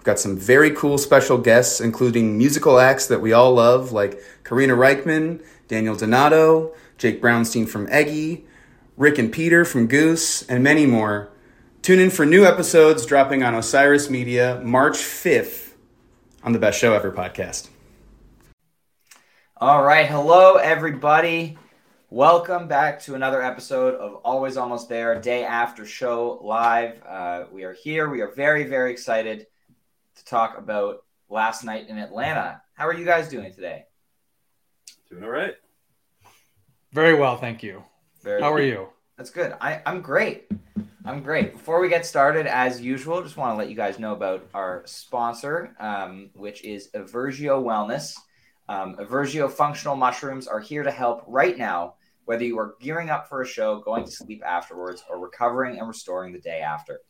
We've got some very cool special guests, including musical acts that we all love, like Karina Rykman, Daniel Donato, Jake Brownstein from Eggy, Rick and Peter from Goose, and many more. Tune in for new episodes dropping on Osiris Media March 5th on the Best Show Ever podcast. All right. Hello, everybody. Welcome back to another episode of Always Almost There, day after show live. Uh, we are here. We are very, very excited to talk about last night in Atlanta. How are you guys doing today? Doing all right. Very well, thank you. Very How are you? That's good. I, I'm great. I'm great. Before we get started, as usual, just want to let you guys know about our sponsor, um, which is Eversio Wellness. Um, Eversio functional mushrooms are here to help right now, whether you are gearing up for a show, going to sleep afterwards, or recovering and restoring the day after.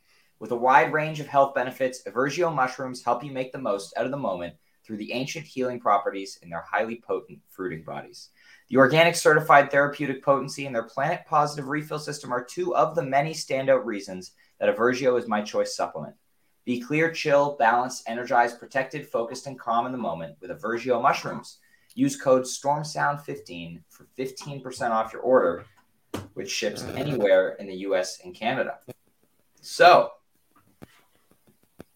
With a wide range of health benefits, Eversio mushrooms help you make the most out of the moment through the ancient healing properties in their highly potent fruiting bodies. The organic certified therapeutic potency and their planet positive refill system are two of the many standout reasons that Eversio is my choice supplement. Be clear, chill, balanced, energized, protected, focused, and calm in the moment with Eversio mushrooms. Use code STORMSOUND15 for 15% off your order, which ships anywhere in the US and Canada. So,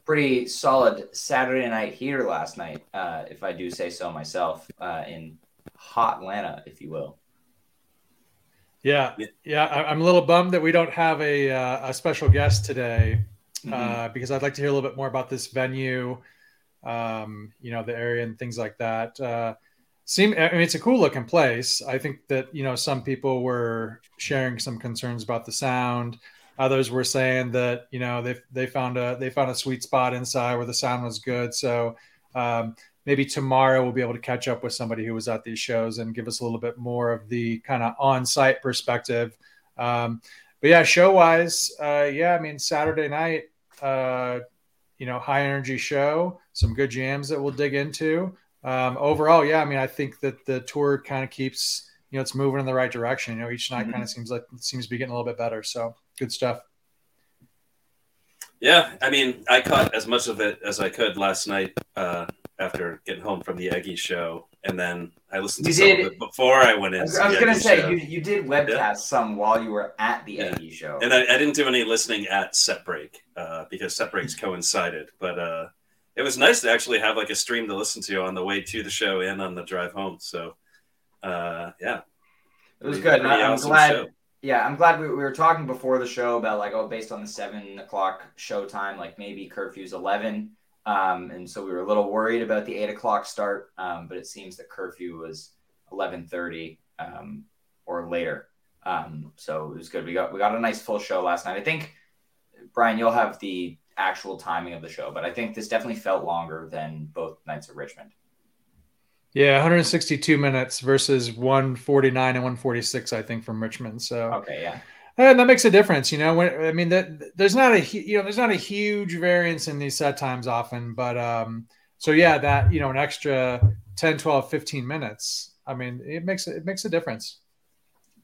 pretty solid Saturday night here last night, uh, if I do say so myself, uh, in hot Atlanta, if you will. Yeah, Yeah. I'm a little bummed that we don't have a uh, a special guest today Mhm. uh, because I'd like to hear a little bit more about this venue, um, you know, the area and things like that. Uh, seem, I mean, it's a cool looking place. I think that you know some people were sharing some concerns about the sound. Others were saying that you know they they found a they found a sweet spot inside where the sound was good. So um, maybe tomorrow we'll be able to catch up with somebody who was at these shows and give us a little bit more of the kind of on-site perspective. Um, but yeah, show-wise, uh, yeah, I mean Saturday night, uh, you know, high energy show, some good jams that we'll dig into. Um, overall, yeah, I mean, I think that the tour kind of keeps, you know, it's moving in the right direction. You know, each night Mhm. kind of seems like seems to be getting a little bit better. So good stuff. Yeah, I mean, I caught as much of it as I could last night uh, after getting home from the Eggy show, and then I listened to You some did- of it before I went I in. was, I was the gonna say show. you, you did webcast some while you were at the Yeah. Eggy show. and I, I didn't do any listening at set break uh, because set breaks coincided. But uh, it was nice to actually have like a stream to listen to on the way to the show and on the drive home. So uh, yeah, it was pretty- good. and I- I'm awesome glad. show. Yeah, I'm glad we, we were talking before the show about like oh, based on the seven o'clock show time, like maybe curfew's eleven, um, and so we were a little worried about the eight o'clock start, um, but it seems that curfew was eleven thirty um, or later. Um, so it was good. We got we got a nice full show last night. I think Brian, you'll have the actual timing of the show, but I think this definitely felt longer than both nights at Richmond. Yeah, 162 minutes versus 149 and 146, I think, from Richmond. So Okay, yeah. And that makes a difference, you know. When I mean, that there's not a you know there's not a huge variance in these set times often, but um, so yeah, that you know an extra 10, 12, 15 minutes I mean, it makes it makes a difference.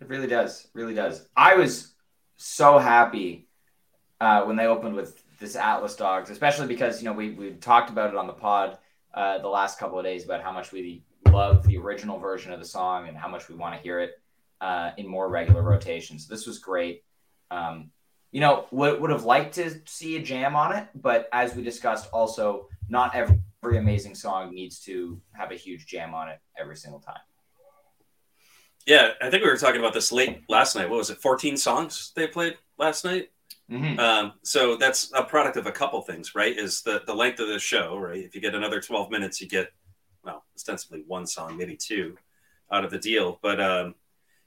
It really does. Really does. I was so happy uh, when they opened with this Atlas Dogs, especially because you know we we talked about it on the pod uh, the last couple of days about how much we love the original version of the song and how much we want to hear it uh, in more regular rotations. This was great. Um, you know, would would have liked to see a jam on it, but as we discussed, also not every, every amazing song needs to have a huge jam on it every single time. Yeah, I think we were talking about this late last night. What was it? 14 songs they played last night. Mm-hmm. Um, so that's a product of a couple things, right? Is the the length of the show, right? If you get another 12 minutes, you get well, ostensibly one song, maybe two, out of the deal. But um,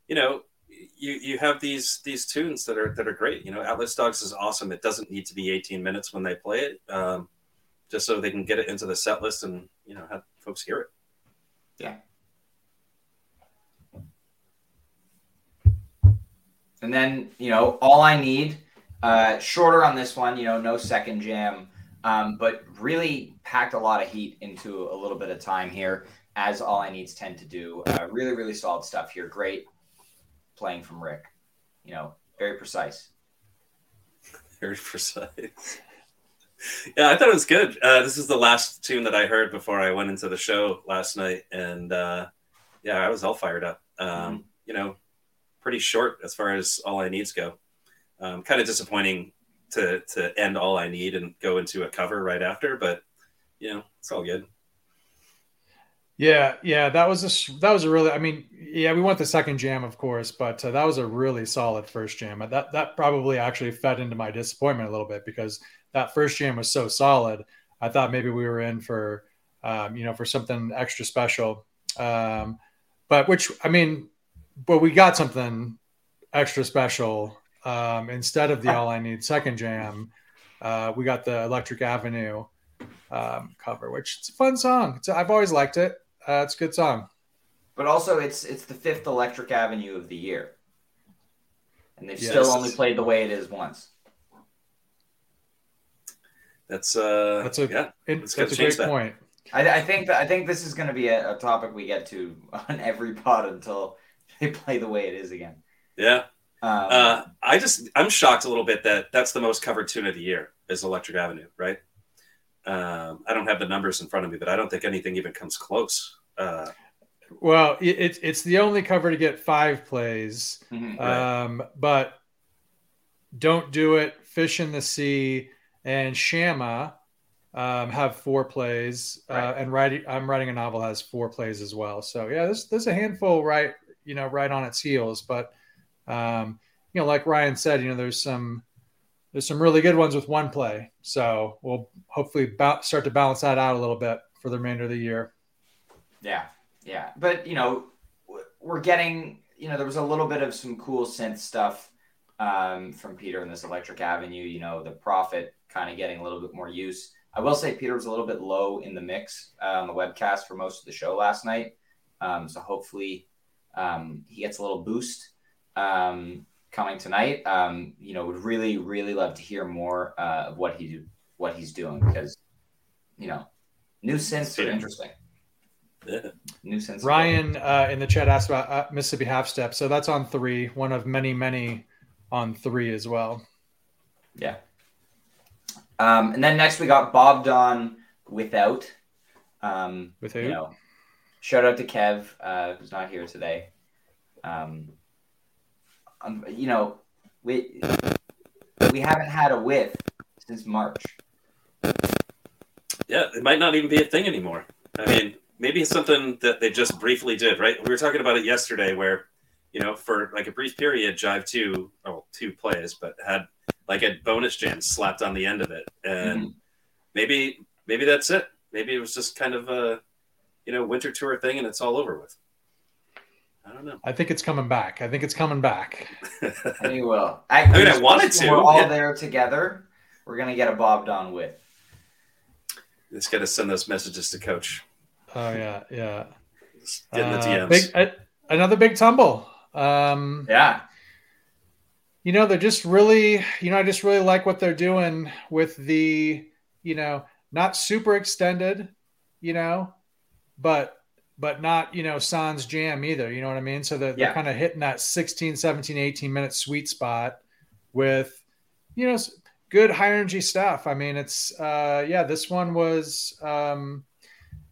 you know, you you have these these tunes that are that are great. You know, Atlas Dogs is awesome. It doesn't need to be 18 minutes when they play it, um, just so they can get it into the set list and you know have folks hear it. Yeah. And then, you know, all I need, uh, shorter on this one, you know, no second jam, um, but really packed a lot of heat into a little bit of time here, as all I needs tend to do. Uh, really, really solid stuff here. Great playing from Rick. You know, very precise. Very precise. yeah, I thought it was good. Uh, this is the last tune that I heard before I went into the show last night, and uh, yeah, I was all fired up. Um, Mm-hmm. You know, pretty short as far as all I needs go. Um, kind of disappointing to to end all I need and go into a cover right after, but you know, it's all good. Yeah, yeah, that was a that was a really. I mean, yeah, we want the second jam, of course, but uh, that was a really solid first jam. That that probably actually fed into my disappointment a little bit because that first jam was so solid. I thought maybe we were in for, um, you know, for something extra special. Um, but which I mean, but we got something extra special um, instead of the All I Need second jam. Uh, we got the Electric Avenue um, cover, which it's a fun song. It's, I've always liked it. Uh, it's a good song. But also, it's it's the fifth Electric Avenue of the year, and they've Yes. still only played the way it is once. That's uh, That's a- yeah, It, that's a great that. point. I, I think that I think this is going to be a, a topic we get to on every pod until they play the way it is again. yeah. Um, Uh, I just I'm shocked a little bit that that's the most covered tune of the year is Electric Avenue, right? Um, I don't have the numbers in front of me, but I don't think anything even comes close. Uh, Well, it, it's it's the only cover to get five plays, mhm. Right. um, but don't do it. Fish in the Sea and Shama um, have four plays, uh, and writing I'm writing a novel has four plays as well. So yeah, there's there's a handful right you know right on its heels, but um, you know like Ryan said, you know there's some there's some really good ones with one play. So we'll hopefully ba- start to balance that out a little bit for the remainder of the year. Yeah, yeah, but you know, we're getting you know there was a little bit of some cool synth stuff um, from Peter in this Electric Avenue. You know, the Prophet kind of getting a little bit more use. I will say Peter was a little bit low in the mix uh, on the webcast for most of the show last night, um, so hopefully um, he gets a little boost um, coming tonight. Um, you know, would really really love to hear more uh, of what he do, what he's doing because you know new synths are interesting. yeah. New synths. Ryan uh, in the chat asked about uh, Mississippi Half Step. So that's on three, one of many, many on three as well. Yeah. Um, and then next we got Bob Don without. Um, With you who? know, shout out to Kev, uh, who's not here today. Um, um, you know, we we haven't had a with since March. Yeah, it might not even be a thing anymore. I mean, maybe it's something that they just briefly did, right? We were talking about it yesterday where, you know, for like a brief period, Jive 2, oh, two plays, but had like a bonus jam slapped on the end of it. And maybe maybe that's it. Maybe it was just kind of a, you know, winter tour thing and it's all over with. I don't know. I think it's coming back. I think it's coming back. I think we will. I mean, I wanted to, We're all yeah. there together. We're gonna get a Bob Don with. Just got to send those messages to coach. Oh yeah, yeah. Just get in the Uh, DMs. big, uh, another big tumble. Um, Yeah. you know, they're just really, you know, I just really like what they're doing with the, you know, not super extended, you know, but but not you know sans jam either you know what i mean? So they're, Yeah. they're kind of hitting that 16 17 18 minute sweet spot with you know good high energy stuff. I mean it's uh yeah this one was um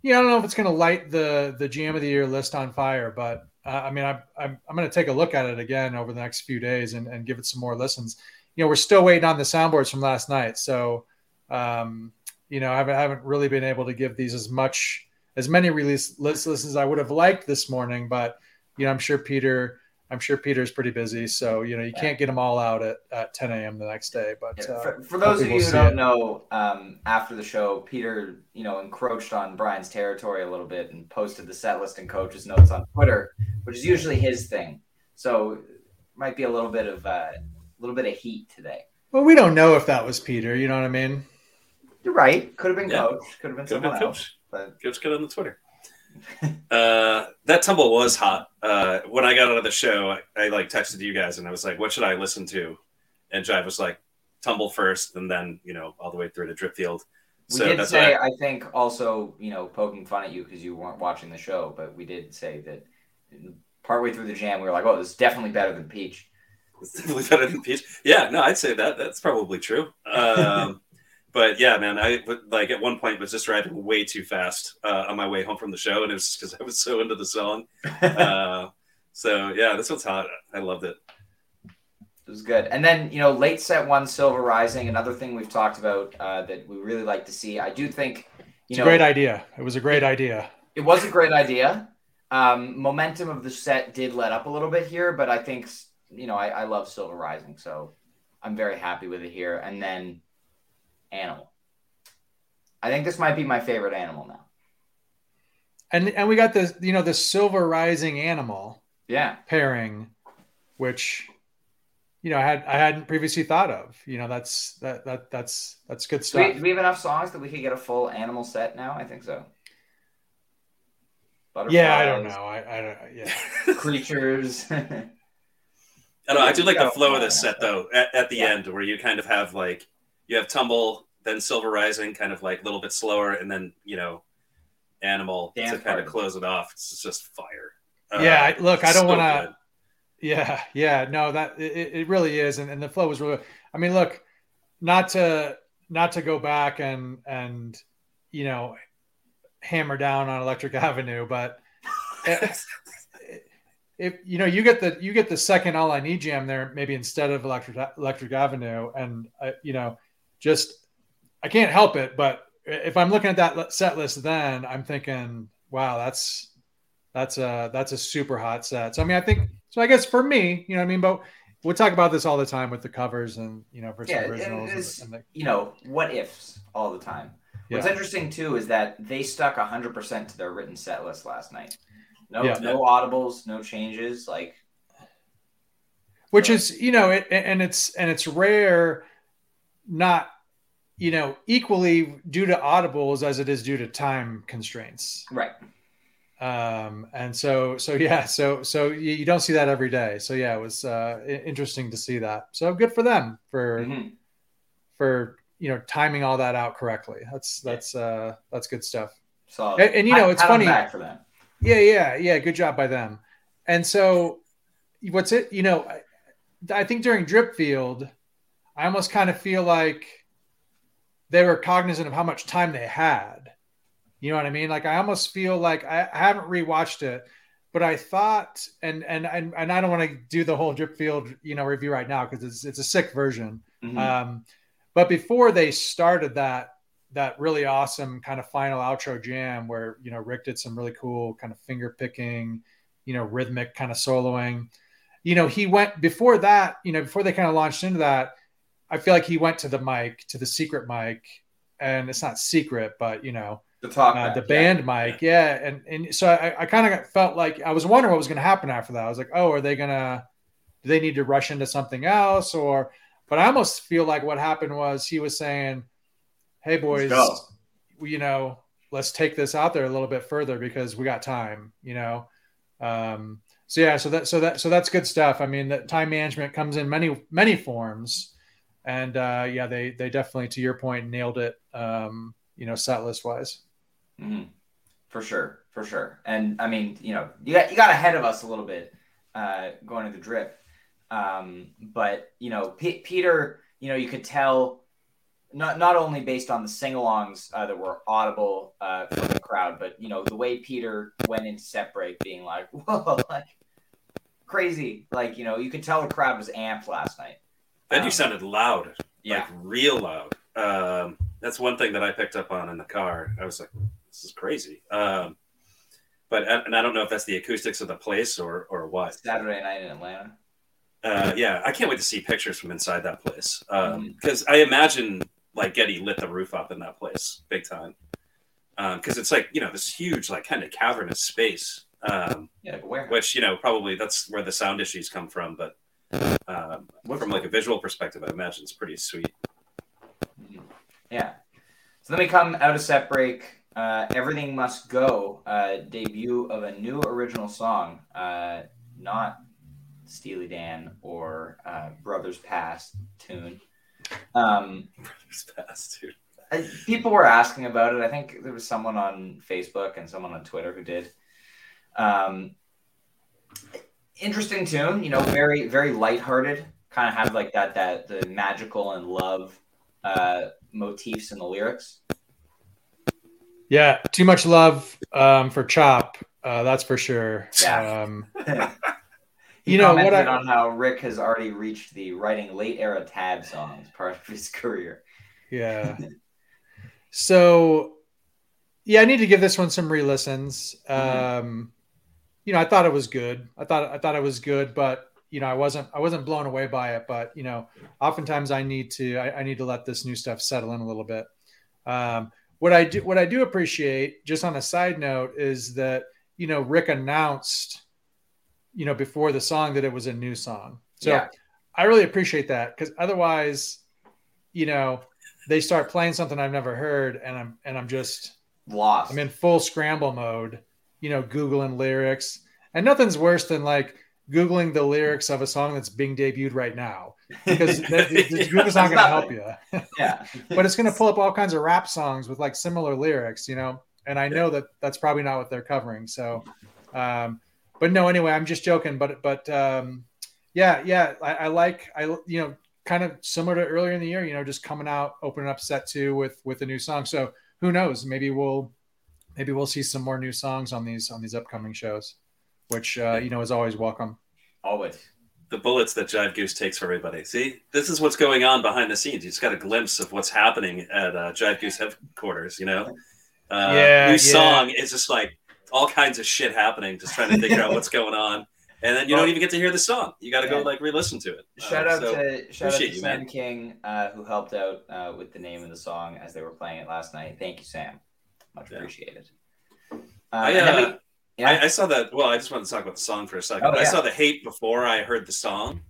yeah i don't know if it's going to light the the jam of the year list on fire but uh, i mean I, i'm, I'm going to take a look at it again over the next few days and, and give it some more listens. You know we're still waiting on the soundboards from last night so um you know i haven't, I haven't really been able to give these as much as many release list listens I would have liked this morning, but you know, I'm sure Peter, I'm sure Peter's pretty busy, so you know, you can't get them all out at, at 10 a.m. the next day. But Yeah, uh, for, for those of you who don't it. know, um, after the show, Peter, you know, encroached on Brian's territory a little bit and posted the set list and coaches notes on Twitter, which is usually his thing. So might be a little bit of uh, a little bit of heat today. well, we don't know if that was Peter. You know what I mean? You're right. Could have been Yeah. coach. Could have been Could have someone been else. coach. But Coach good on the Twitter. uh, that tumble was hot. Uh, when I got out of the show, I, I like texted you guys and I was like, "What should I listen to?" And Jive was like, "Tumble first, and then you know all the way through to Dripfield." we So did say, why I think, also, you know, poking fun at you because you weren't watching the show, but we did say that partway through the jam, we were like, "Oh, this is definitely better than Peach." It's definitely better than Peach. Yeah, no, I'd say that. That's probably true. Um, but yeah, man, I would- like at one point was just driving way too fast uh, on my way home from the show, and it was just because I was so into the song. Uh, so yeah, this one's hot. I loved it. It was good. And then, you know, late set one, Silver Rising, another thing we've talked about uh, that we really like to see. I do think, you It's know, a great idea. It was a great idea. it was a great idea. Um, momentum of the set did let up a little bit here, but I think, you know, I, I love Silver Rising, so I'm very happy with it here. And then Animal. I think this might be my favorite animal now. And and we got the you know the silver rising animal Yeah. pairing, which you know I had I hadn't previously thought of. You know that's that that that's that's good Do we, stuff. do we have enough songs that we could get a full animal set now? I think so. Yeah, I don't know. I, I don't. Yeah. Creatures. I don't know. I do like the flow of this set though. At, at the Yeah. end, where you kind of have like you have tumble, then silver rising, kind of like a little bit slower, and then you know, animal Dance to kind party. of close it off. It's just fire. Uh, Yeah, I- look, I don't so wanna- Yeah, yeah, no, that it, it really is, and, and the flow was really. I mean, look, not to not to go back and and you know hammer down on Electric Avenue, but if, if you know you get the you get the second All I Need jam there, maybe instead of Electric Electric Avenue, and uh, you know, just I can't help it, but if I'm looking at that set list, then I'm thinking, wow, that's that's a that's a super hot set. So I mean, I think so. I guess for me, you know, what I mean, but we'll talk about this all the time with the covers and you know versus Yeah, originals. and the- and the- you know, what ifs all the time. What's Yeah. interesting too is that they stuck 100% to their written set list last night. No, Yeah. no audibles, no changes. Like, which So- is you know it and it's and it's rare not you know equally due to audibles as it is due to time constraints right. um and so so yeah so so you, you don't see that every day so yeah it was uh interesting to see that so good for them for Mhm. for you know timing all that out correctly that's that's uh that's good stuff So, And- and, you know, pat- it's funny- for them. Yeah, yeah, yeah. Good job by them. And so, what's it? You know, I, I think during Drip Field, I almost kind of feel like they were cognizant of how much time they had. You know what I mean? Like I almost feel like I, I haven't rewatched it, but I thought, and and and, and I don't want to do the whole Drip Field, you know, review right now because it's it's a sick version. Mhm. Um, but before they started that that really awesome kind of final outro jam where you know Rick did some really cool kind of finger picking, you know, rhythmic kind of soloing. You know, he went before that, you know, before they kind of launched into that, I feel like he went to the mic, to the secret mic, and it's not secret, but you know, the talk, uh, the yeah. band mic, yeah. And and so I, I kind of felt like I was wondering what was going to happen after that. I was like, oh, are they gonna? Do they need to rush into something else, or? But I almost feel like what happened was he was saying, "Hey boys, you know, let's take this out there a little bit further because we got time." You know, um, so yeah, so that so that so that's good stuff. I mean, that time management comes in many many forms, and uh, yeah, they they definitely, to your point, nailed it. Um, you know, set list wise. Mhm. For sure, for sure. And I mean, you know, you got you got ahead of us a little bit uh, going to the drip. Um, but you know, P- Peter, you know, you could tell not not only based on the sing-alongs uh, that were audible uh, from the crowd, but you know, the way Peter went into set break, being like, "Whoa, like crazy!" Like you know, you could tell the crowd was amped last night. Then you Um, sounded loud, Yeah, like real loud. Um, that's one thing that I picked up on in the car. I was like, "This is crazy." Um, but and I don't know if that's the acoustics of the place or or what. Saturday night in Atlanta. Uh, yeah, I can't wait to see pictures from inside that place because I imagine like Getty lit the roof up in that place big time because it's like you know this huge like kind of cavernous space, um, Yeah, warehouse. which you know probably that's where the sound issues come from, but um, from like a visual perspective, I imagine it's pretty sweet. Mhm. Yeah. So then we come out of set break. Uh, Everything Must Go, uh, debut of a new original song, uh, not Steely Dan or uh, Brothers Past tune. Um, fast, dude. I, people were asking about it. I think there was someone on Facebook and someone on Twitter who did. Um, interesting tune, you know, very very lighthearted. Kind of have like that that the magical and love uh, motifs in the lyrics. Yeah, too much love um, for Chop. Uh, that's for sure. Yeah. Um, You know, what I- on how Rick has already reached the writing late era tab songs part of his career. yeah. So, yeah, I need to give this one some re-listens. Mhm. Um, you know, I thought it was good. I thought I thought it was good, but you know, I wasn't I wasn't blown away by it. But you know, oftentimes I need to I, I need to let this new stuff settle in a little bit. Um, what I do what I do appreciate, just on a side note, is that you know Rick announced, you know, before the song that it was a new song. So Yeah. I really appreciate that because otherwise, you know, they start playing something I've never heard, and I'm and I'm just Lost. I'm in full scramble mode, you know, Googling lyrics. And nothing's worse than like Googling the lyrics of a song that's being debuted right now because that- Google's not going to help you. yeah. But it's going to pull up all kinds of rap songs with like similar lyrics, you know, and I know that that's probably not what they're covering. So, um, but no, anyway, I'm just joking. But, but, um, yeah, yeah, I, I like, I, you know, kind of similar to earlier in the year, you know, just coming out, opening up set two with, with a new song. So who knows? Maybe we'll, maybe we'll see some more new songs on these, on these upcoming shows, which, uh, you know, is always welcome. Always. the bullets that Jive Goose takes for everybody. See, this is what's going on behind the scenes. You just got a glimpse of what's happening at uh, Jive Goose headquarters. You know, uh, Yeah, new yeah. song is just like all kinds of shit happening, just trying to figure out what's going on, and then you Well- don't even get to hear the song. You got to go like re-listen to it. Uh, Shout out so- to shout out to you, Sam man. King, uh, who helped out uh, with the name of the song as they were playing it last night. Thank you, Sam. Much Yeah. appreciated. Uh, I, and then we- uh, yeah, I, I saw that. Well, I just wanted to talk about the song for a second. Oh, I yeah. saw the hate before I heard the song.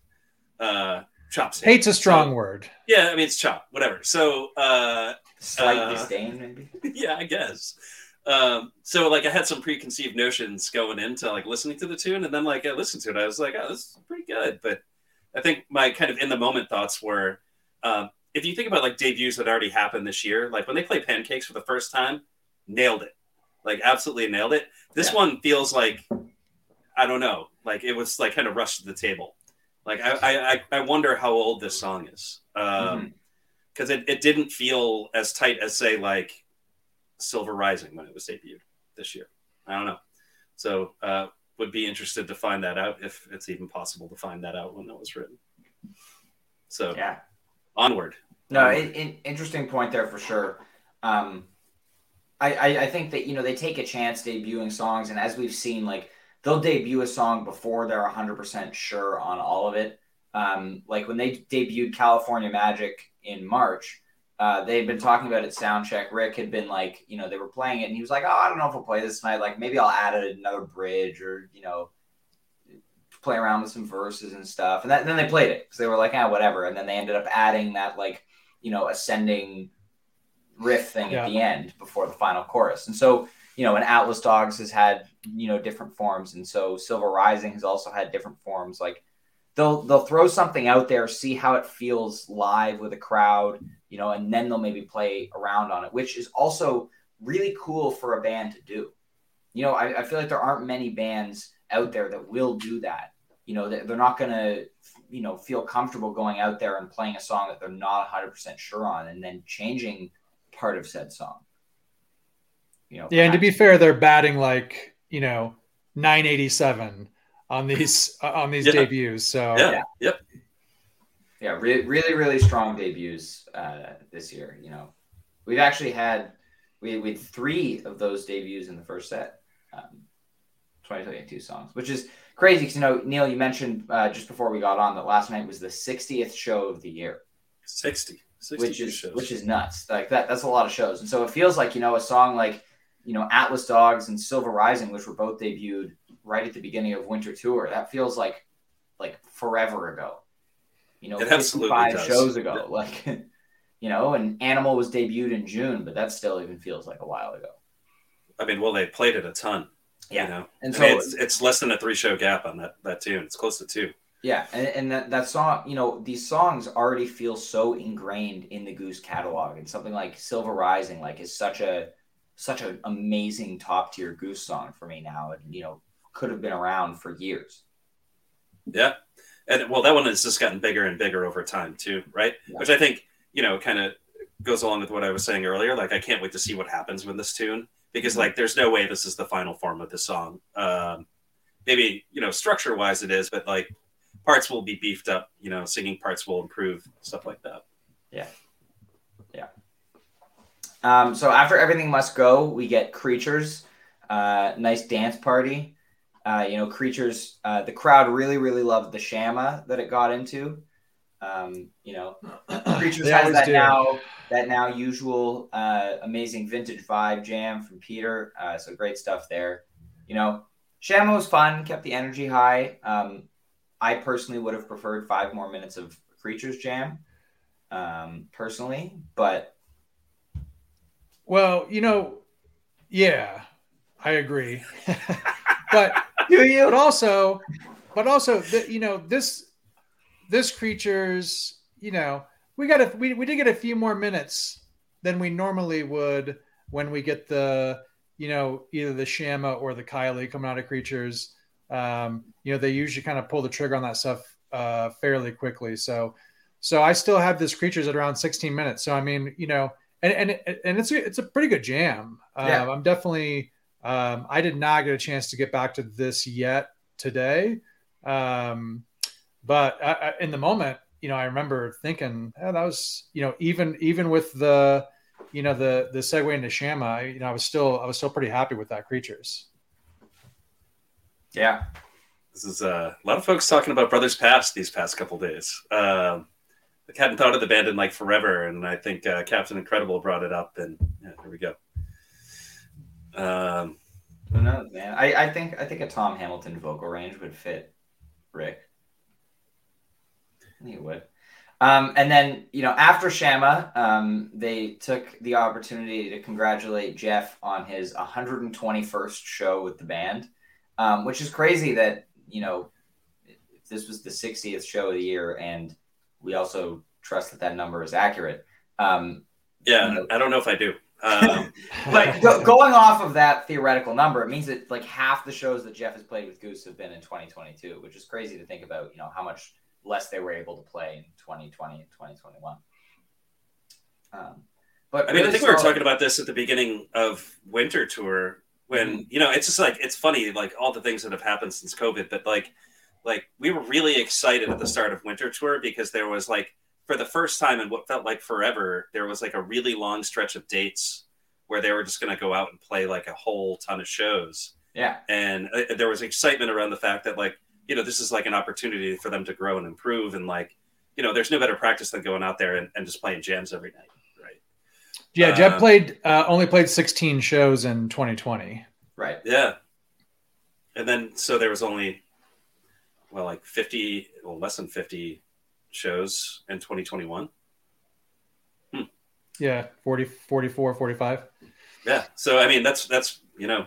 Uh, chops. Hate's a strong So- word. Yeah, I mean it's chop, whatever. So uh, slight uh, disdain, maybe. yeah, I guess. Um, so like I had some preconceived notions going into like listening to the tune, and then like I listened to it, I was like, oh, this is pretty good. But I think my kind of in the moment thoughts were, um, if you think about like debuts that already happened this year, like when they play Pancakes for the first time, nailed it, like absolutely nailed it. This Yeah. one feels like I don't know, like it was like kind of rushed to the table. Like I, I, I- wonder how old this song is. Um, because it, it didn't feel as tight as say like Silver Rising when it was debuted this year. I don't know. So uh, would be interested to find that out if it's even possible to find that out when that was written. So Yeah. onward. No, in, interesting point there for sure. Um, I, I I think that you know they take a chance debuting songs, and as we've seen, like they'll debut a song before they're hundred percent sure on all of it. Um, like when they debuted California Magic in March, uh, they had been talking about it soundcheck. Rick had been like, you know, they were playing it, and he was like, "Oh, I don't know if I'll play this tonight. Like maybe I'll add another bridge, or you know." play around with some verses and stuff and, that, and then they played it because they were like ah whatever and then they ended up adding that like you know ascending riff thing Yeah. at the end before the final chorus and so you know and atlas dogs has had you know different forms and so silver rising has also had different forms like they'll they'll throw something out there see how it feels live with a crowd you know and then they'll maybe play around on it which is also really cool for a band to do you know, I, I feel like there aren't many bands out there that will do that. You know, they're not going to, you know, feel comfortable going out there and playing a song that they're not 100% sure on and then changing part of said song. You know, yeah, and to be fair, they're batting like, you know, 987 on these uh, on these yeah. debuts. So yeah, yeah. yep, yeah, re- really, really strong debuts uh, this year. You know, we've actually had we, we had three of those debuts in the first set. Um, 2022 songs, which is crazy because you know Neal, you mentioned uh, just before we got on that last night was the 60th show of the year. 60, 60 which is shows. which is nuts. Like that, that's a lot of shows, and so it feels like you know a song like you know Atlas Dogs and Silver Rising, which were both debuted right at the beginning of Winter Tour. That feels like like forever ago. You know, five shows ago, yeah. like you know, and Animal was debuted in June, but that still even feels like a while ago. I mean, well, they played it a ton. Yeah, you know, and I so mean, it's, it's less than a three show gap on that that tune. It's close to two. Yeah, and, and that, that song, you know, these songs already feel so ingrained in the Goose catalog, and something like Silver Rising, like, is such a such an amazing top tier Goose song for me now, and you know, could have been around for years. Yeah, and well, that one has just gotten bigger and bigger over time too, right? Yeah. Which I think you know kind of goes along with what I was saying earlier. Like, I can't wait to see what happens with this tune because like there's no way this is the final form of the song. Um, maybe you know structure wise it is, but like parts will be beefed up. You know, singing parts will improve, stuff like that. Yeah, yeah. Um, so after everything must go, we get creatures. Uh, nice dance party. Uh, you know, creatures. Uh, the crowd really, really loved the shama that it got into. Um, you know, creatures has that do. now that now usual uh, amazing vintage vibe jam from Peter. Uh, so great stuff there. You know, Shama was fun, kept the energy high. Um, I personally would have preferred five more minutes of Creatures Jam, um, personally, but well, you know, yeah, I agree. but do you? But also, but also, the, you know, this this creatures, you know, we got a we, we did get a few more minutes than we normally would when we get the you know either the Shama or the Kylie coming out of creatures. Um, you know they usually kind of pull the trigger on that stuff uh, fairly quickly. So so I still have this creatures at around 16 minutes. So I mean you know and and and it's a, it's a pretty good jam. Yeah. Um, I'm definitely um, I did not get a chance to get back to this yet today. Um, but I, I, in the moment, you know, I remember thinking oh, that was, you know, even even with the, you know, the the segue into Shama, I, you know, I was still I was still pretty happy with that creatures. Yeah, this is uh, a lot of folks talking about Brothers Past these past couple days. Um, I hadn't thought of the band in like forever, and I think uh, Captain Incredible brought it up, and yeah, here we go. Um, Who knows, man? I, I think I think a Tom Hamilton vocal range would fit Rick. I think it would. Um, and then, you know, after Shama, um, they took the opportunity to congratulate Jeff on his 121st show with the band, um, which is crazy that, you know, this was the 60th show of the year, and we also trust that that number is accurate. Um, yeah, you know, I don't know if I do. Um, but go, going off of that theoretical number, it means that like half the shows that Jeff has played with Goose have been in 2022, which is crazy to think about. You know how much less they were able to play in 2020 and 2021. Um, but I mean, I think we were talking about this at the beginning of Winter Tour when mm-hmm. you know it's just like it's funny like all the things that have happened since COVID, but like like we were really excited at the start of Winter Tour because there was like for the first time in what felt like forever, there was like a really long stretch of dates where they were just going to go out and play like a whole ton of shows. Yeah, and uh, there was excitement around the fact that like you know, this is like an opportunity for them to grow and improve. And like, you know, there's no better practice than going out there and, and just playing jams every night. Right. Yeah. Uh, Jeff played, uh, only played 16 shows in 2020. Right. Yeah. And then, so there was only, well, like 50, well, less than 50 shows in 2021. Hmm. Yeah. 40, 44, 45. Yeah. So, I mean, that's, that's, you know,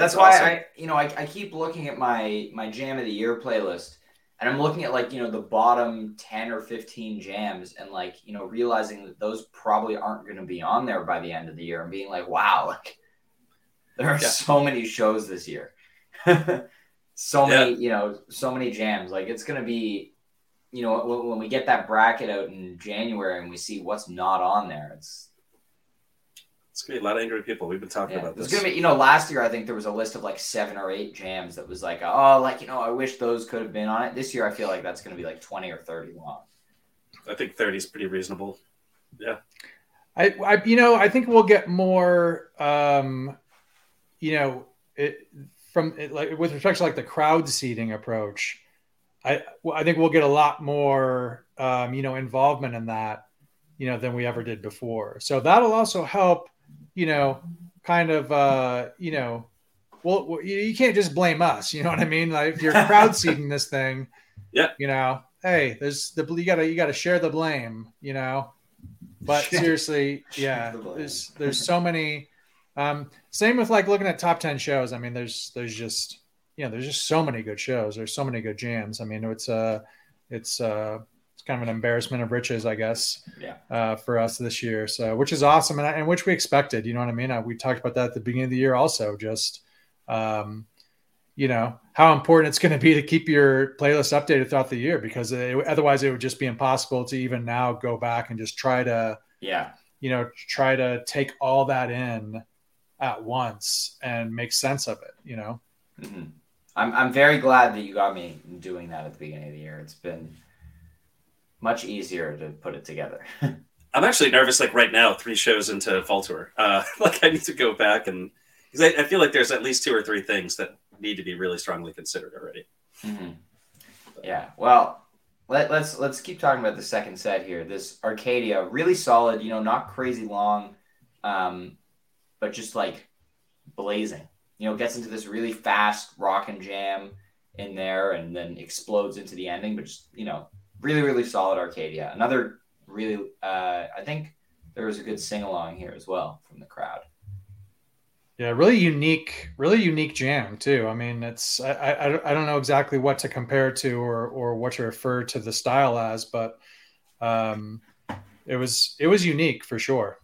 that's, why awesome. I, you know, I, I keep looking at my my jam of the year playlist, and I'm looking at like you know the bottom ten or fifteen jams, and like you know realizing that those probably aren't going to be on there by the end of the year, and being like, wow, like There are Yeah. so many shows this year. so many, you know, so many jams. Like it's gonna be, you know, when, when we get that bracket out in January and we see what's not on there, it's It's gonna be a lot of angry people. We've been talking yeah. about this. It's gonna be, you know, last year I think there was a list of like seven or eight jams that was like, oh, like you know, I wish those could have been on it. This year I feel like that's gonna be like twenty or thirty long. I think 30 is pretty reasonable. Yeah. I, I you know I think we'll get more um you know it from it, like with respect to like the crowd seating approach I I think we'll get a lot more um you know involvement in that you know than we ever did before so that'll also help you know kind of uh you know well you, can't just blame us you know what I mean? Like if you're crowd seeding this thing Yeah. you know hey there's the you gotta you gotta share the blame you know? But seriously yeah the there's there's so many um same with like looking at top 10 shows. I mean there's there's just you know there's just so many good shows. There's so many good jams. I mean it's uh it's uh kind of an embarrassment of riches i guess Yeah. uh for us this year so which is awesome and, and which we expected you know what i mean uh, we talked about that at the beginning of the year also just um you know how important it's going to be to keep your playlist updated throughout the year because it, otherwise it would just be impossible to even now go back and just try to Yeah. you know try to take all that in at once and make sense of it you know hmm I'm I'm very glad that you got me doing that at the beginning of the year. It's been much easier to put it together. I'm actually nervous, like right now, three shows into Fall Tour. Uh, like I need to go back and because I, I feel like there's at least two or three things that need to be really strongly considered already. Mhm. Yeah. Well, let, let's let's keep talking about the second set here. This Arcadia, really solid. You know, not crazy long, um, but just like blazing. You know, gets into this really fast rock and jam in there, and then explodes into the ending. But just you know, really really solid Arcadia. Another really, uh, I think there was a good sing along here as well from the crowd. yeah really unique really unique jam too i mean it's i i, I don't know exactly what to compare to or or what to refer to the style as but um it was it was unique for sure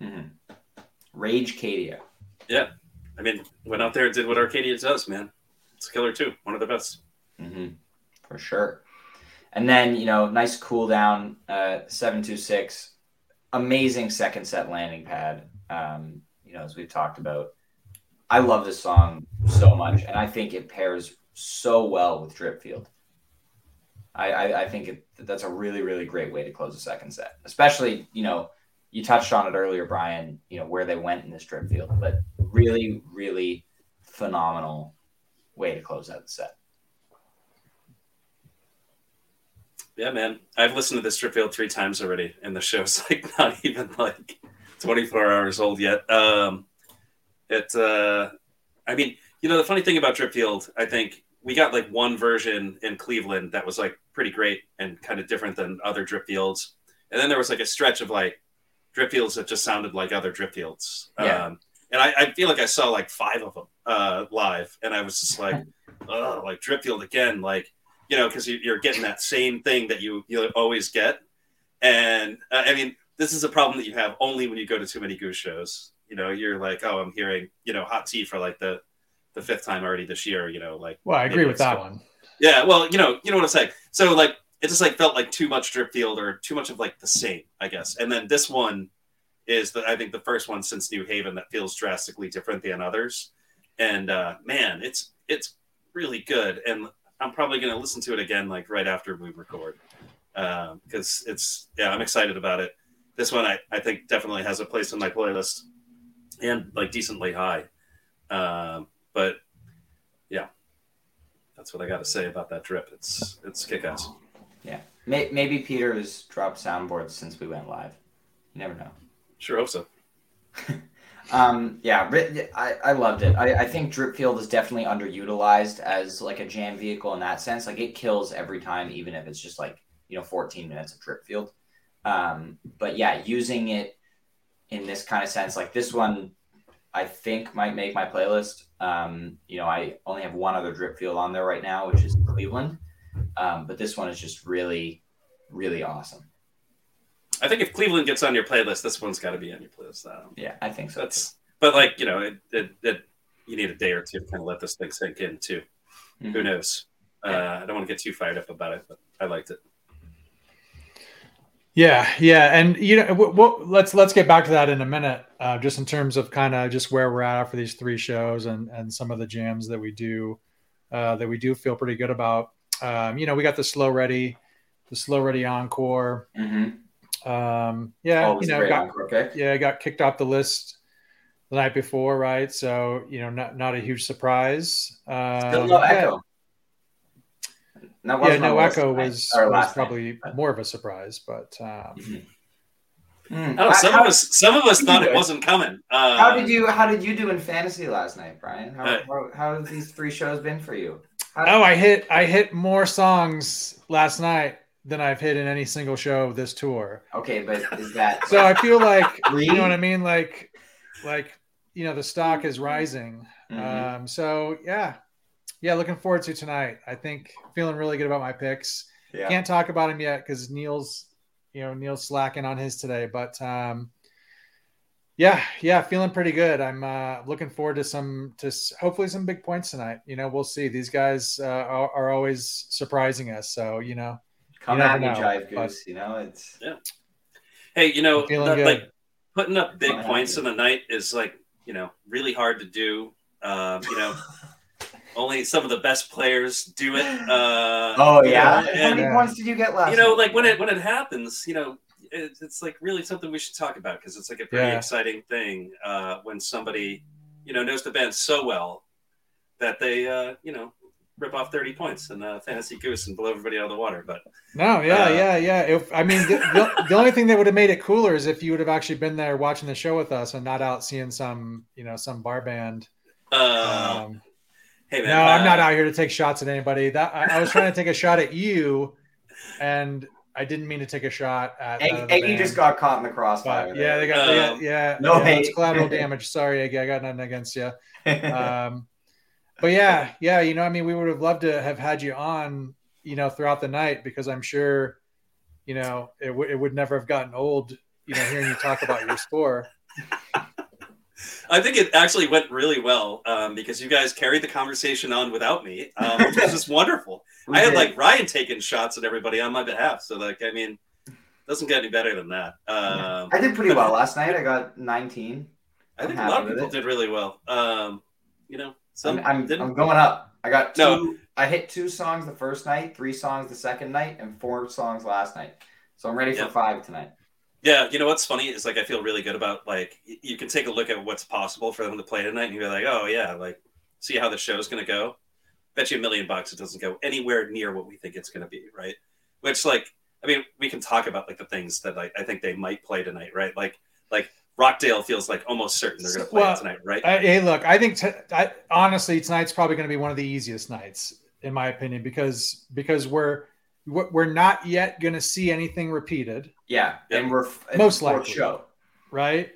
Mhm. Rage Cadia. Yeah, I mean, went out there and did what Arcadia does, man. It's killer too. One of the best. hmm For sure. And then, you know, nice cool down, uh, 726. Amazing second set landing pad. Um, you know, as we've talked about. I love this song so much, and I think it pairs so well with Dripfield. I, I, I think it, that's a really, really great way to close a second set. Especially, you know, you touched on it earlier, Brian, you know, where they went in this Dripfield, but really, really phenomenal way to close out the set. Yeah, man. I've listened to this Dripfield three times already, and the show's like not even like 24 hours old yet. Um, it, uh, I mean, you know, the funny thing about Dripfield, I think we got like one version in Cleveland that was like pretty great and kind of different than other Dripfields, and then there was like a stretch of like Dripfields that just sounded like other Dripfields. Yeah. Um, and I, I feel like I saw like five of them uh, live, and I was just like, oh, like Dripfield again, like you know, because you're getting that same thing that you you always get. And uh, I mean, this is a problem that you have only when you go to too many goose shows. You know, you're like, oh, I'm hearing you know hot tea for like the the fifth time already this year. You know, like well i agree with that one yeah, well, you know, you know what I'm saying. So like, it just like felt like too much drip field or too much of like the same, I guess. And then this one is the I think the first one since New Haven that feels drastically different than others. And uh, man, it's it's really good. And I'm probably gonna listen to it again like right after we record because it's yeah, I'm excited about it. This one I, I think definitely has a place in my playlist and like decently high. Um, but yeah, that's what I got to say about that drip. It's it's kick ass. Yeah. May- Maybe Peter has dropped soundboards since we went live. You never know. Sure hope so. Um, yeah, I, I loved it. I, I think Dripfield is definitely underutilized as like a jam vehicle in that sense. Like it kills every time, even if it's just like, you know, 14 minutes of Dripfield. Um, but yeah, using it in this kind of sense, like this one, I think might make my playlist. Um, you know, I only have one other Dripfield on there right now, which is Cleveland. Um, but this one is just really, really awesome. I think if Cleveland gets on your playlist, this one's got to be on your playlist. Um, Yeah, I think so. too. that's but like you know, it, it, it, you need a day or two to kind of let this thing sink in too. Who Mhm. knows? Uh, I don't want to get too fired up about it, but I liked it. Yeah, yeah, and you know, w- w- let's let's get back to that in a minute. Uh, just in terms of kind of just where we're at after these three shows and and some of the jams that we do uh, that we do feel pretty good about. Um, you know, we got the slow ready, the slow ready encore. Mhm. Um, yeah, Always you know, got, encore yeah, I got kicked off the list the night before, right? So you know, not not a huge surprise. Um, Still no yeah, echo. That Yeah, wasn't no echo tonight, was, was last night. probably more of a surprise, but um. I don't How- some how- of us, some of us thought it it? wasn't coming. Uh, How did you How did you do in fantasy last night, Brian? How Uh, how, how have these three shows been for you? How, Oh, I hit I hit more songs last night than I've hit in any single show this tour. okay, but is that So I feel like you know what I mean, like like you know the stock is rising. Mhm. Um, so yeah, yeah, looking forward to tonight. I think feeling really good about my picks. yeah. Can't talk about him yet because Neal's you know Neal's slacking on his today, but um, yeah, yeah, feeling pretty good. I'm uh, looking forward to some to s- hopefully some big points tonight. You know, we'll see. These guys uh, are, are always surprising us, so you know, Come you at never me, know, Jive but- Goose. You know it's yeah. Hey, you know, feeling that, like putting up big points in the night is like you know really hard to do. Um, you know, only some of the best players do it. Uh, Oh you yeah. know, How and, many points did you get last? you know, night? like when it when it happens, you know, it, it's like really something we should talk about because it's like a pretty Yeah. exciting thing uh, when somebody you know knows the band so well that they uh, you know rip off thirty points and uh, fantasy goose and blow everybody out of the water. But no, yeah, Uh, yeah, yeah. If I mean, the, the, the only thing that would have made it cooler is if you would have actually been there watching the show with us and not out seeing some you know some bar band. uh, Um, hey man, No, I'm uh, not out here to take shots at anybody. That I, I was trying to take a shot at you, and I didn't mean to take a shot at. Egg, uh, the Eggy just got caught in the crossfire. But yeah, they got, they got Um, yeah. no yeah, it's collateral damage. Sorry, I got nothing against you. Um, but yeah, yeah, you know, I mean, we would have loved to have had you on, you know, throughout the night because I'm sure, you know, it, w- it would never have gotten old, you know, hearing you talk about your score. I think it actually went really well um, because you guys carried the conversation on without me, um, which was just wonderful. I had like Ryan taking shots at everybody on my behalf, so like I mean, doesn't get any better than that. Um, I did pretty well last night. I got 19. I think a lot of people did really well. Um, you know, some I'm, I'm. I'm going up. I got two. No. I hit two songs the first night, three songs the second night, and four songs last night. So I'm ready for five tonight. Yeah, you know what's funny is like I feel really good about like you can take a look at what's possible for them to play tonight, and you're like, oh yeah, like see how the show's gonna go. Bet you a million bucks it doesn't go anywhere near what we think it's gonna be, right? Which like I mean, we can talk about like the things that like I think they might play tonight, right? Like like Rockdale feels like almost certain they're gonna play Well, tonight, right? I, hey, look, I think t- I, honestly tonight's probably going to be one of the easiest nights, in my opinion, because because we're we're we're not yet going to see anything repeated. Yeah, Yeah. and we're f- it's Most fourth likely. show. right?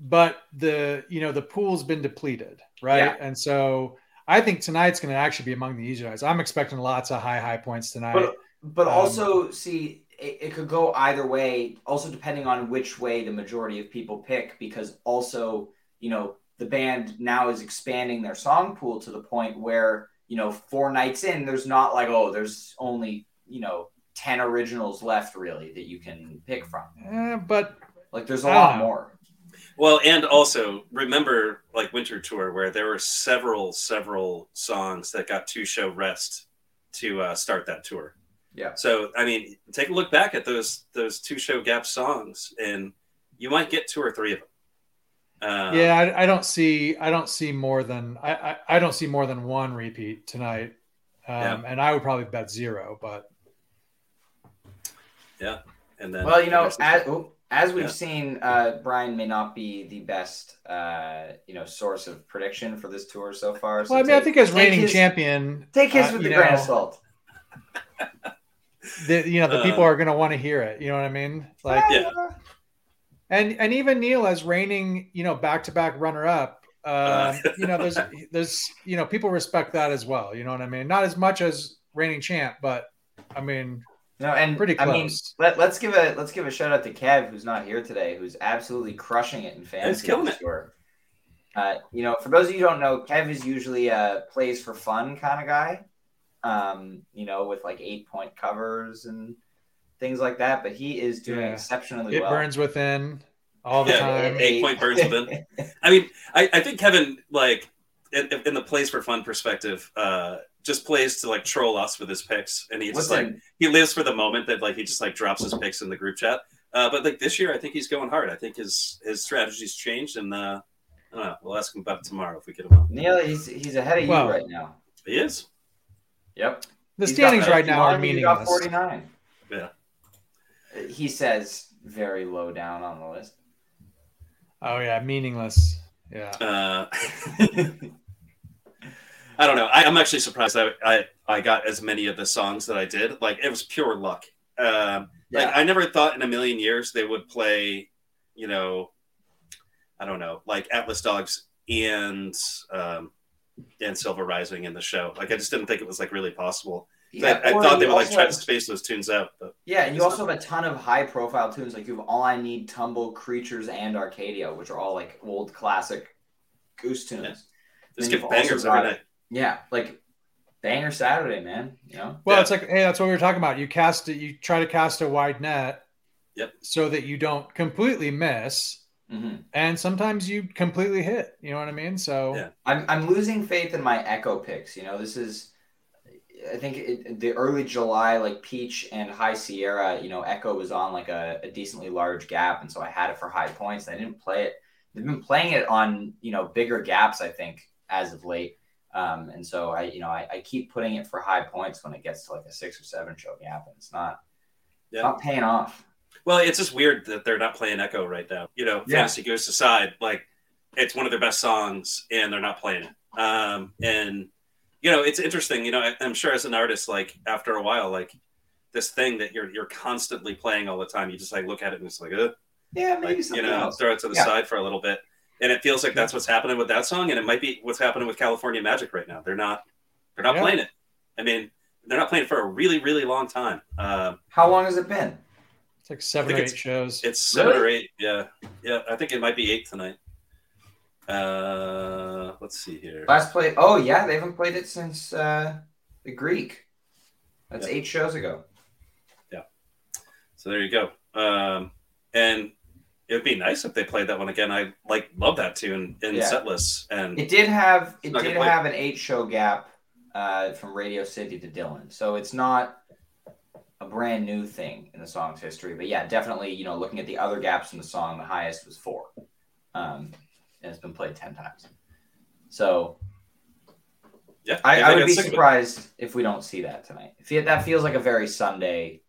But the you know the pool's been depleted, right? Yeah. And so I think tonight's going to actually be among the easier nights. I'm expecting lots of high high points tonight. But but Um, also see it, it could go either way. Also depending on which way the majority of people pick, because also you know the band now is expanding their song pool to the point where you know four nights in, there's not like oh there's only you know ten originals left really that you can pick from. Eh, but Like there's a I lot more. Well, and also remember like Winter Tour where there were several several songs that got two show rest to uh, start that tour. Yeah. So I mean, take a look back at those those two show gap songs, and you might get two or three of them. Uh, yeah, I, I don't see I don't see more than I, I, I don't see more than one repeat tonight. Um, Yeah. and I would probably bet zero, but yeah, And then Well, you know, as, oh, as we've Yeah. seen, uh, Brian may not be the best, uh, you know, source of prediction for this tour so far. So well, I mean, I think as reigning his- champion, take his uh, with you the grain of salt. the you know the Uh, people are going to want to hear it. You know what I mean? Like, Yeah. and and even Neal as reigning, you know, back to back runner up. Uh, Uh. you know, there's there's you know people respect that as well. You know what I mean? Not as much as reigning champ, but I mean, No, and Pretty I mean, close. let, let's give a let's give a shout out to Kev, who's not here today, who's absolutely crushing it in fantasy. killing it. tour. Uh, you know, for those of you who don't know, Kev is usually a plays for fun kind of guy. Um, you know, with like eight point covers and things like that. But he is doing Yeah. exceptionally It well. burns within all the Yeah, time. eight point burns within. I mean, I, I think Kevin, like, in, in the plays for fun perspective, uh, just plays to like troll us with his picks, and he just like he lives for the moment that like he just like drops his picks in the group chat. Uh, but like this year, I think he's going hard. I think his his strategy's changed, and uh, I don't know. We'll ask him about it tomorrow if we get him on. Neal, he's he's ahead of you right now. He is. Yep. The He's standings got- right now are you got meaningless. 49. Yeah. He says very low down on the list. Oh yeah, meaningless. Yeah. Uh, I don't know. I, I'm actually surprised I, I I got as many of the songs that I did. Like it was pure luck. Um, Yeah. Like I never thought in a million years they would play, you know, I don't know, like Atlas Dogs and um, and Silver Rising in the show. Like I just didn't think it was like really possible. I, I thought they you would like also try to space those tunes out, but Yeah, and you also have a ton of high profile tunes like you have All I Need, Tumble, Creatures, and Arcadia, which are all like old classic goose tunes. Yeah. Just you've bangers also every got- night. Yeah, like Banger Saturday, man. You know? Well, Yeah. it's like, hey, that's what we were talking about. You cast it, you try to cast a wide net, Yep. so that you don't completely miss, hmm and sometimes you completely hit. You know what I mean? So Yeah. I'm I'm losing faith in my Echo picks. You know, this is. I think it, the early July, like Peach and High Sierra, you know, Echo was on like a, a decently large gap, and so I had it for high points. I didn't play it. They've been playing it on you know bigger gaps, I think, as of late. Um, and so I, you know, I, I keep putting it for high points when it gets to like a six or seven show gap, and it's not, it's Yeah. not paying off. Well, it's just weird that they're not playing Echo right now. You know, Yeah. Fantasy Goose aside, like it's one of their best songs, and they're not playing it. Um, and you know, it's interesting. You know, I, I'm sure as an artist, like after a while, like this thing that you're you're constantly playing all the time, you just like look at it and it's like, Ugh, Yeah, like maybe you know, else. throw it to the Yeah. side for a little bit. And it feels like that's what's happening with that song, and it might be what's happening with California Magic right now. They're not, they're not playing it. I mean, they're not playing it for a really, really long time. Um, How long has it been? It's like seven or eight it's- shows. It's seven Really? or eight. Yeah, yeah. I think it might be eight tonight. Uh, let's see here. Last play. Oh yeah, they haven't played it since uh, the Greek. That's Yeah. eight shows ago. Yeah. So there you go. Um, and it would be nice if they played that one again. I like love that tune in Yeah. set lists. And It did have it did have an eight show gap uh, from Radio City to Dylan, so it's not a brand new thing in the song's history. But yeah, definitely, you know, looking at the other gaps in the song, the highest was four, um, and it's been played ten times. So yeah, I, I would be sick of it. surprised if we don't see that tonight. If that feels like a very Sunday,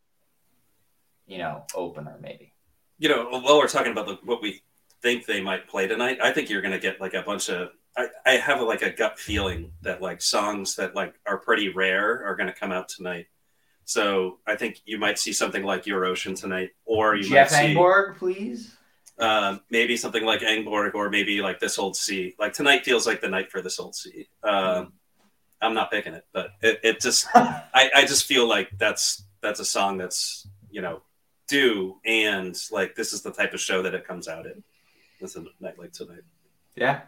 you know, opener maybe. You know, while we're talking about the, what we think they might play tonight, I think you're going to get like a bunch of. I, I have like a gut feeling that like songs that like are pretty rare are going to come out tonight. So I think you might see something like Your Ocean tonight, or you Jeff might see Angborg, please. um, maybe something like Angborg or maybe like This Old Sea. Like tonight feels like the night for This Old Sea. Um, I'm not picking it, but it, it just I, I just feel like that's that's a song that's you know due and like this is the type of show that it comes out in. This night like tonight. Yeah,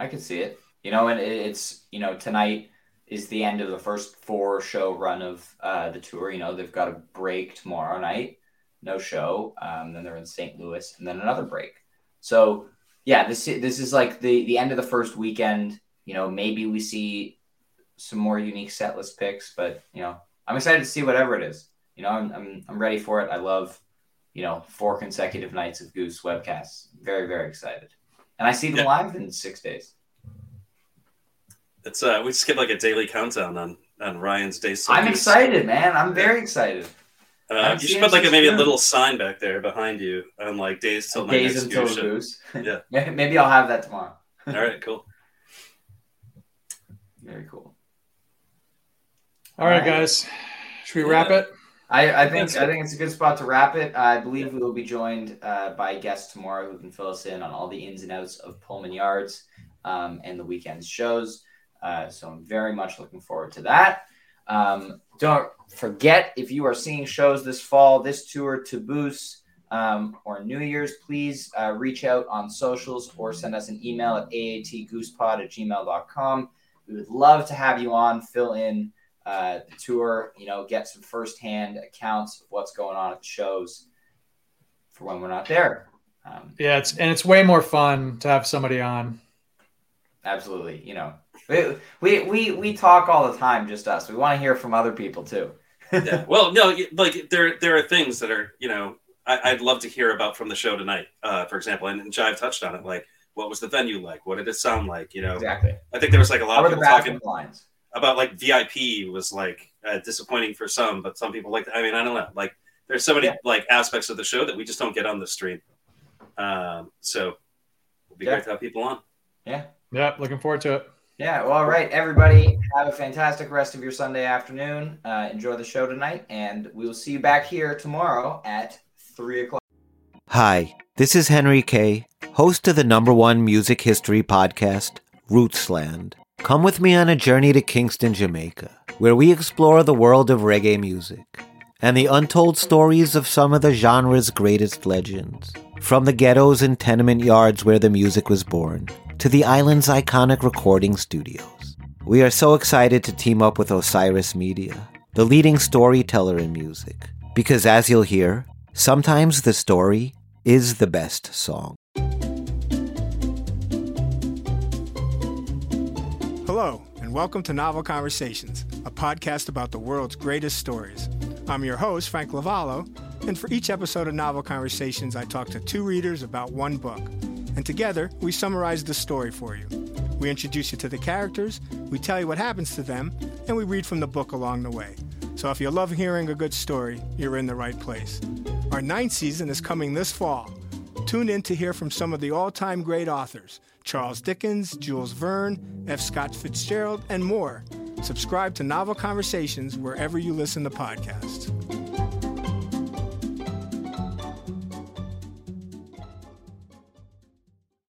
I can see it. You know, and it, it's you know tonight is the end of the first four show run of uh, the tour. You know, they've got a break tomorrow night, no show. Um, then they're in St. Louis, and then another break. So yeah, this this is like the the end of the first weekend. You know, maybe we see some more unique set list picks, but you know, I'm excited to see whatever it is. You know, I'm I'm, I'm ready for it. I love you know four consecutive nights of Goose webcasts. Very very excited. And I see them Yeah. live in six days. It's uh we just get like a daily countdown on on Ryan's days. till I'm excited, man. I'm very excited. Uh, you should put like a, maybe a little sign back there behind you on like days till my Days next until Goose the show. goose. Yeah. Maybe- Maybe I'll have that tomorrow. All right, cool. Very cool. All right, All right. guys. Should we wrap it? I, I think I think it's a good spot to wrap it. I believe we will be joined uh, by guests tomorrow who can fill us in on all the ins and outs of Pullman Yards um, and the weekend's shows. Uh, so I'm very much looking forward to that. Um, don't forget if you are seeing shows this fall, this tour to Boost, um, or New Year's, please uh, reach out on socials or send us an email at aatgoosepod at gmail.com. We would love to have you on, fill in uh, the tour, you know, get some firsthand accounts of what's going on at the shows for when we're not there. Um, Yeah, it's and it's way more fun to have somebody on. absolutely, you know, we, we we we talk all the time, just us. We want to hear from other people too. yeah. Well, no, like there there are things that are you know I, I'd love to hear about from the show tonight. Uh, for example, and, and Jive touched on it. Like, what was the venue like? What did it sound like? You know, Exactly. I think there was like a lot How of people talking bathroom lines? about like VIP was like uh, disappointing for some, but some people like. I mean, I don't know. Like, there's so many Yeah. like aspects of the show that we just don't get on the stream. Um, so it'll be Yeah. great to have people on. Yeah. Yeah, looking forward to it. Yeah, well, all right, everybody. Have a fantastic rest of your Sunday afternoon. Uh, enjoy the show tonight, and we will see you back here tomorrow at three o'clock. Hi, this is Henry Kay, host of the number one music history podcast, Rootsland. Come with me on a journey to Kingston, Jamaica, where we explore the world of reggae music and the untold stories of some of the genre's greatest legends. From the ghettos and tenement yards where the music was born, to the island's iconic recording studios. We are so excited to team up with Osiris Media, the leading storyteller in music, because as you'll hear, sometimes the story is the best song. Hello, and welcome to Novel Conversations, a podcast about the world's greatest stories. I'm your host, Frank Lavallo, and for each episode of Novel Conversations, I talk to two readers about one book. And together, we summarize the story for you. We introduce you to the characters, we tell you what happens to them, and we read from the book along the way. So if you love hearing a good story, you're in the right place. Our ninth season is coming this fall. Tune in to hear from some of the all time great authors Charles Dickens, Jules Verne, F. Scott Fitzgerald, and more. Subscribe to Novel Conversations wherever you listen to podcasts.